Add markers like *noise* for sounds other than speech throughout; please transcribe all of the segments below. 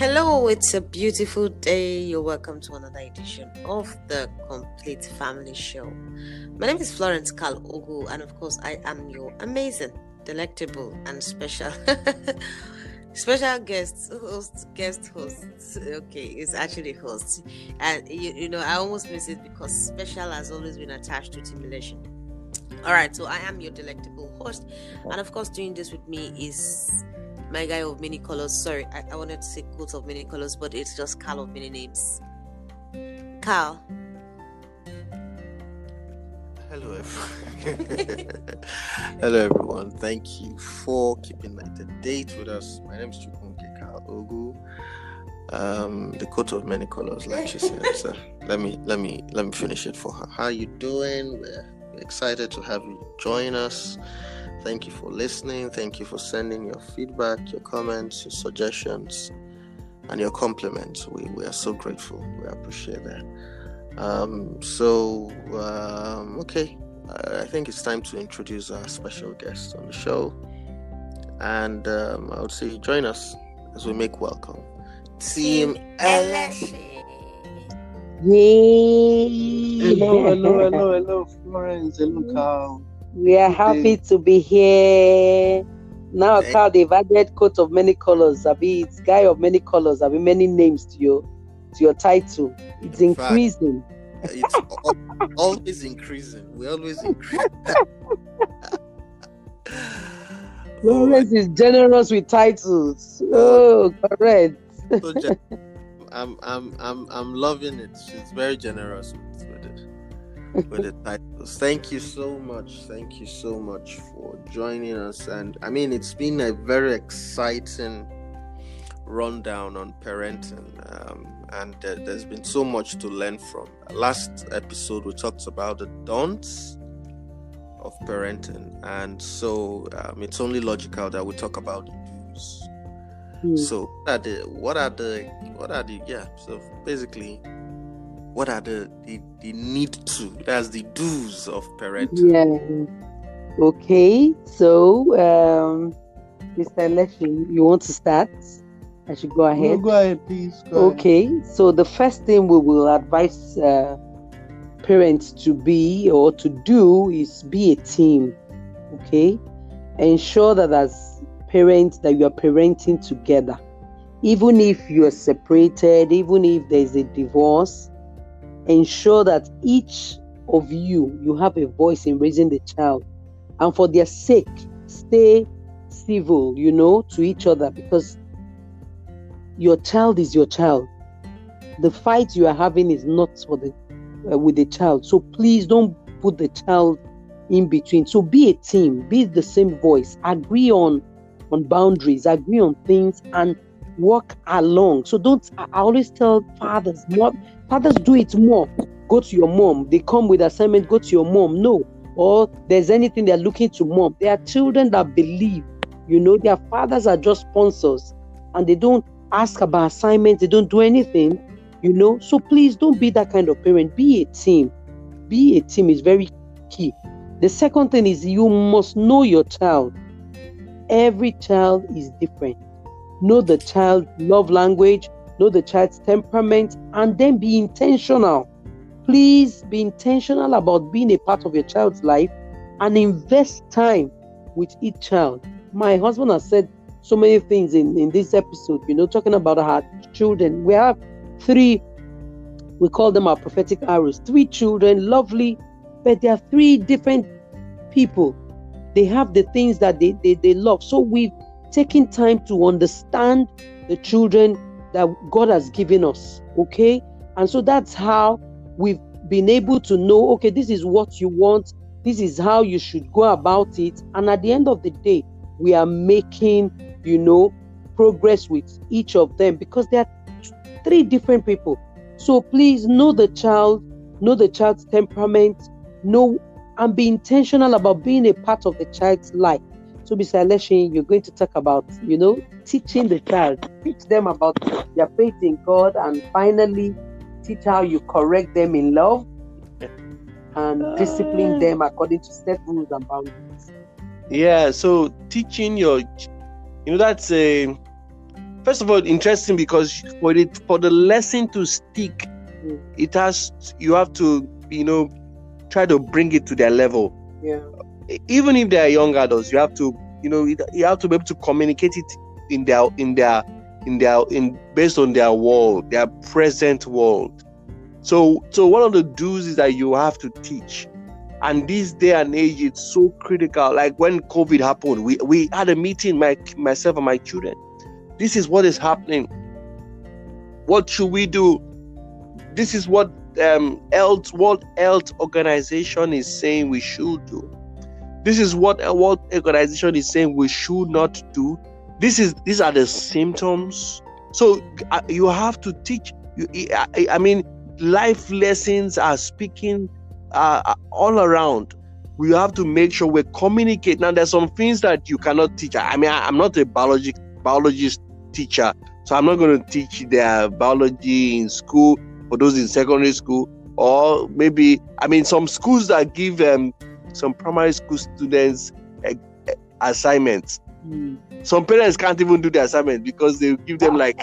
Hello, it's a beautiful day. You're welcome to another edition of the Complete Family Show. My name is Florence Carl Ogu, and of course, I am your amazing, delectable, and special *laughs* special guest host. Guest host. Okay, it's actually host, and you, you know I almost miss it because special has always been attached to simulation. All right, so I am your delectable host, and of course, doing this with me is my guy of many colors. Sorry, I, I wanted to say coat of many colors, but it's just Carl of many names. Carl. Hello, everyone. *laughs* Hello, everyone. Thank you for keeping the date with us. My name is Chukwunke Carl Ogu. Um, the coat of many colors, like she said. So *laughs* let me let me let me finish it for her. How you doing? We're excited to have you join us. Thank you for listening. Thank you for sending your feedback, your comments, your suggestions, and your compliments. We, we are so grateful. We appreciate that. Um, so, um, okay, I think it's time to introduce our special guest on the show. And um, I would say join us as we make welcome Team LSE. Yay! Hello, hello, hello, hello, *laughs* Florence. Hello, Carl. We are happy to be here. Now, Carl, they've added coat of many colors. Abi, it's guy of many colors. Abi, many names to your to your title. It's In fact- increasing. Uh, it's al- always increasing. We always increase. *laughs* Oh, Florence is generous with titles. Oh, correct. so gen- I'm I'm I'm I'm loving it. She's very generous with, with the titles. Thank you so much. Thank you so much for joining us. And I mean, it's been a very exciting rundown on parenting, um, and there, there's been so much to learn from. Last episode we talked about the don'ts of parenting, and so um, it's only logical that we talk about the do's. Hmm. So what are the what are the what are the yeah? So basically, what are the the, the need to? That's the do's of parenting. Yeah. Okay. So, um, Mr. Leshin, you want to start? I should go No, ahead. go ahead, please. Go ahead. Okay, so the first thing we will advise uh, parents to be or to do is be a team. Okay, ensure that as parents that you are parenting together, even if you are separated, even if there is a divorce, ensure that each of you you have a voice in raising the child, and for their sake, stay civil, you know, to each other because your child is your child. The fight you are having is not for the uh, with the child. So please don't put the child in between. So be a team, be the same voice, agree on on boundaries, agree on things, and work along. So don't. I always tell fathers, more fathers do it more. Go to your mom. They come with assignment. Go to your mom. No, or there's anything they're looking to mom. There are children that believe. You know, their fathers are just sponsors, and they don't ask about assignments. They don't do anything. You know, so please don't be that kind of parent. Be a team. Be a team is very key. The second thing is you must know your child. Every child is different. Know the child's love language, know the child's temperament, and then be intentional. Please be intentional about being a part of your child's life and invest time with each child. My husband has said so many things in, in this episode, you know, talking about our children. We have three, we call them our prophetic arrows, three children, lovely, but they are three different people. They have the things that they, they, they love. So we've taken time to understand the children that God has given us. Okay. And so that's how we've been able to know okay, this is what you want, this is how you should go about it. And at the end of the day, we are making, you know, progress with each of them because they are three different people. So please know the child, know the child's temperament, know and be intentional about being a part of the child's life. So, Mr. Aleshin, you're going to talk about, you know, teaching the child, teach them about their faith in God, and finally, teach how you correct them in love and ah. discipline them according to set rules and boundaries. Yeah, so teaching your, you know, that's a first of all, interesting because for it for the lesson to stick, mm. it has you have to you know try to bring it to their level. Yeah. Even if they are young adults, you have to you know you have to be able to communicate it in their in their in their in based on their world, their present world. So so one of the do's is that you have to teach. And this day and age, it's so critical. Like when COVID happened, we, we had a meeting, my myself and my children. This is what is happening. What should we do? This is what um health World Health Organization is saying we should do. This is what a World Organization is saying we should not do. This is these are the symptoms. So uh, you have to teach. You, I, I mean, life lessons are speaking uh, all around. We have to make sure we communicate. Now, there's some things that you cannot teach. I mean, I, am not a biology biologist teacher, so I'm not going to teach their biology in school for those in secondary school, or maybe I mean some schools that give them um, some primary school students uh, assignments. Mm. Some parents can't even do the assignment because they give them like,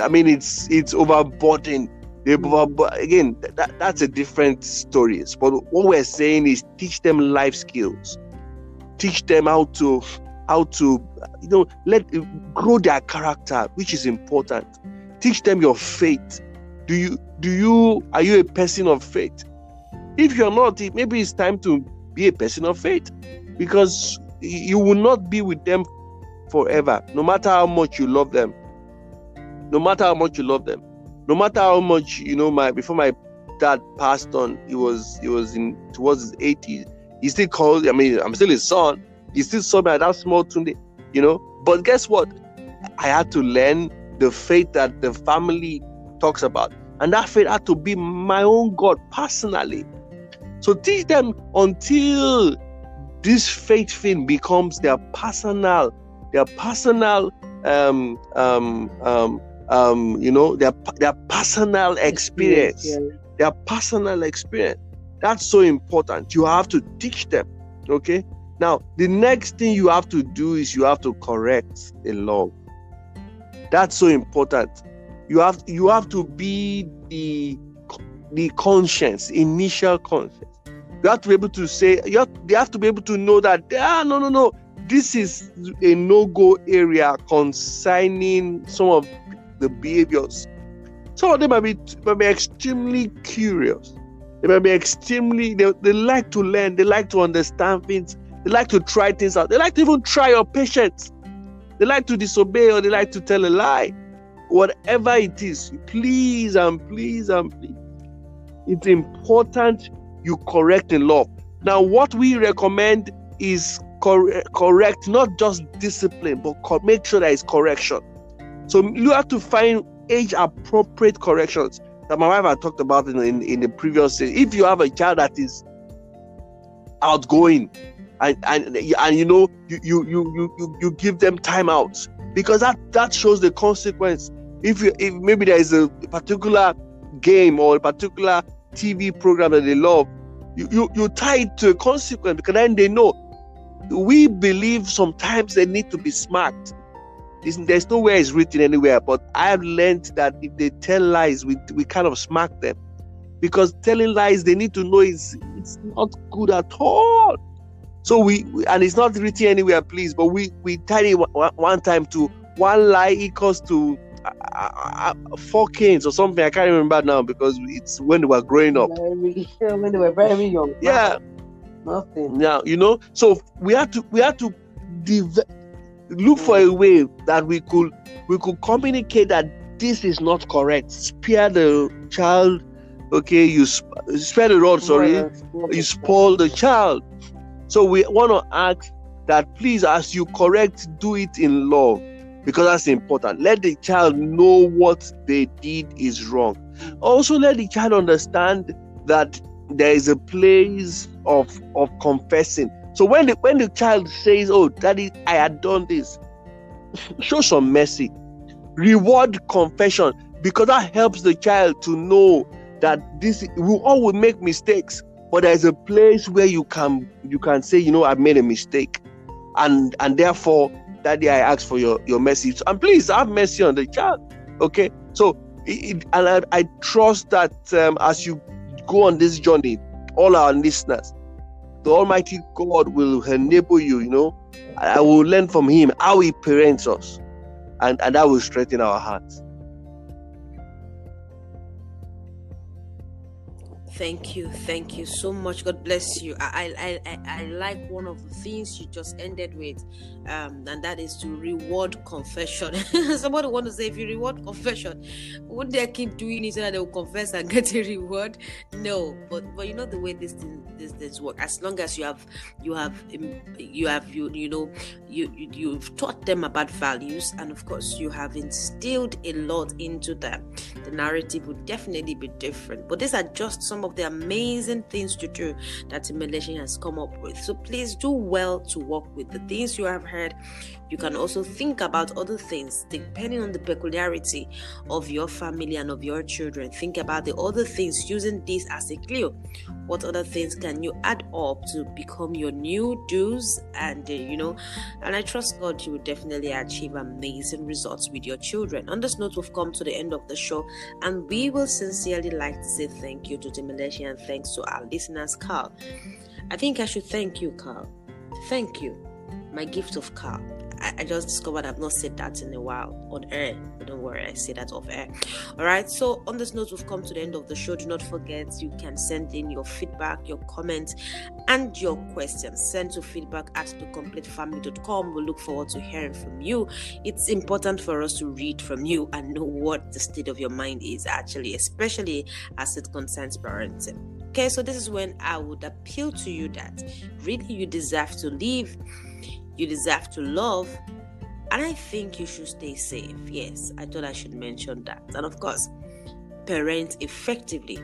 I mean, it's it's overburdened they, but again, that, that's a different story. But what we're saying is teach them life skills. Teach them how to how to you know let grow their character, which is important. Teach them your faith. Do you do you are you a person of faith? If you're not, maybe it's time to be a person of faith because you will not be with them forever, no matter how much you love them. No matter how much you love them. No matter how much you know my before my dad passed on he was he was in towards his 80s he still called i mean i'm still his son. He still saw me at that small tunde you know. But guess what? I had to learn the faith that the family talks about. And that faith had to be my own god personally so teach them until this faith thing becomes their personal their personal um um um um, you know, their their personal experience, yeah. their personal experience. That's so important. You have to teach them. Okay. Now, the next thing you have to do is you have to correct the law. That's so important. You have you have to be the the conscience, initial conscience. You have to be able to say, you have, they have to be able to know that, ah, no, no, no, this is a no go area concerning some of the behaviors. Some of them might be, might be extremely curious. They might be extremely, they, they like to learn, they like to understand things, they like to try things out, they like to even try your patience. They like to disobey or they like to tell a lie. Whatever it is, please and please and please. It's important you correct in love. Now, what we recommend is cor- correct, not just discipline, but co- make sure that it's correction. So you have to find age appropriate corrections that my wife had talked about in, in, in the previous If you have a child that is outgoing and and, and you know you, you you you you give them timeouts because that that shows the consequence. If you if maybe there is a particular game or a particular TV program that they love, you, you, you tie it to a consequence because then they know. We believe sometimes they need to be smart there's nowhere it's written anywhere, but I've learned that if they tell lies, we, we kind of smack them. Because telling lies, they need to know it's, it's not good at all. So we, we and it's not written anywhere, please, but we, we tied it one, one time to one lie equals to four canes or something. I can't remember now because it's when they were growing up. Very, *laughs* when they were very young. Yeah. Nothing. Yeah, you know, so we had to we had to look for a way that we could we could communicate that this is not correct. Spare the child, okay? You sp- spare the rod, sorry. You spoil the child. So we want to ask that please, as you correct, do it in love because that's important. Let the child know what they did is wrong. Also, let the child understand that there is a place of of confessing so when the when the child says, "Oh, daddy, I had done this," *laughs* show some mercy, reward confession because that helps the child to know that this we all will make mistakes, but there's a place where you can you can say, you know, I've made a mistake, and and therefore Daddy, I ask for your, your mercy. And please have mercy on the child. Okay. So, it, and I, I, trust that um, as you go on this journey, all our listeners, the Almighty God will enable you, you know. I will learn from Him how He parents us, and, and that will strengthen our hearts. Thank you, thank you so much. God bless you. I I, I, I like one of the things you just ended with, um, and that is to reward confession. *laughs* Somebody want to say if you reward confession, would they keep doing it so that they will confess and *laughs* get a reward? No, but but you know the way this thing this work. As long as you have you have you have you you know you, you you've taught them about values, and of course you have instilled a lot into them, the narrative would definitely be different. But these are just some of the amazing things to do that Malaysia has come up with. So please do well to work with the things you have heard. You can also think about other things depending on the peculiarity of your family and of your children. Think about the other things using this as a clue. What other things can you add up to become your new do's and uh, you know? And I trust God you will definitely achieve amazing results with your children. On this note, we've come to the end of the show, and we will sincerely like to say thank you to the Malaysia and thanks to our listeners, Carl. I think I should thank you, Carl. Thank you, my gift of Carl. I, I just discovered I've not said that in a while on air. Don't worry, I say that off air. All right. So on this note, we've come to the end of the show. Do not forget you can send in your feedback, your comments, and your questions. Send to feedback at thecompletefamily.com. We look forward to hearing from you. It's important for us to read from you and know what the state of your mind is actually, especially as it concerns parenting. Okay, so this is when I would appeal to you that really you deserve to live you deserve to love. And I think you should stay safe. Yes, I thought I should mention that. And of course, parent effectively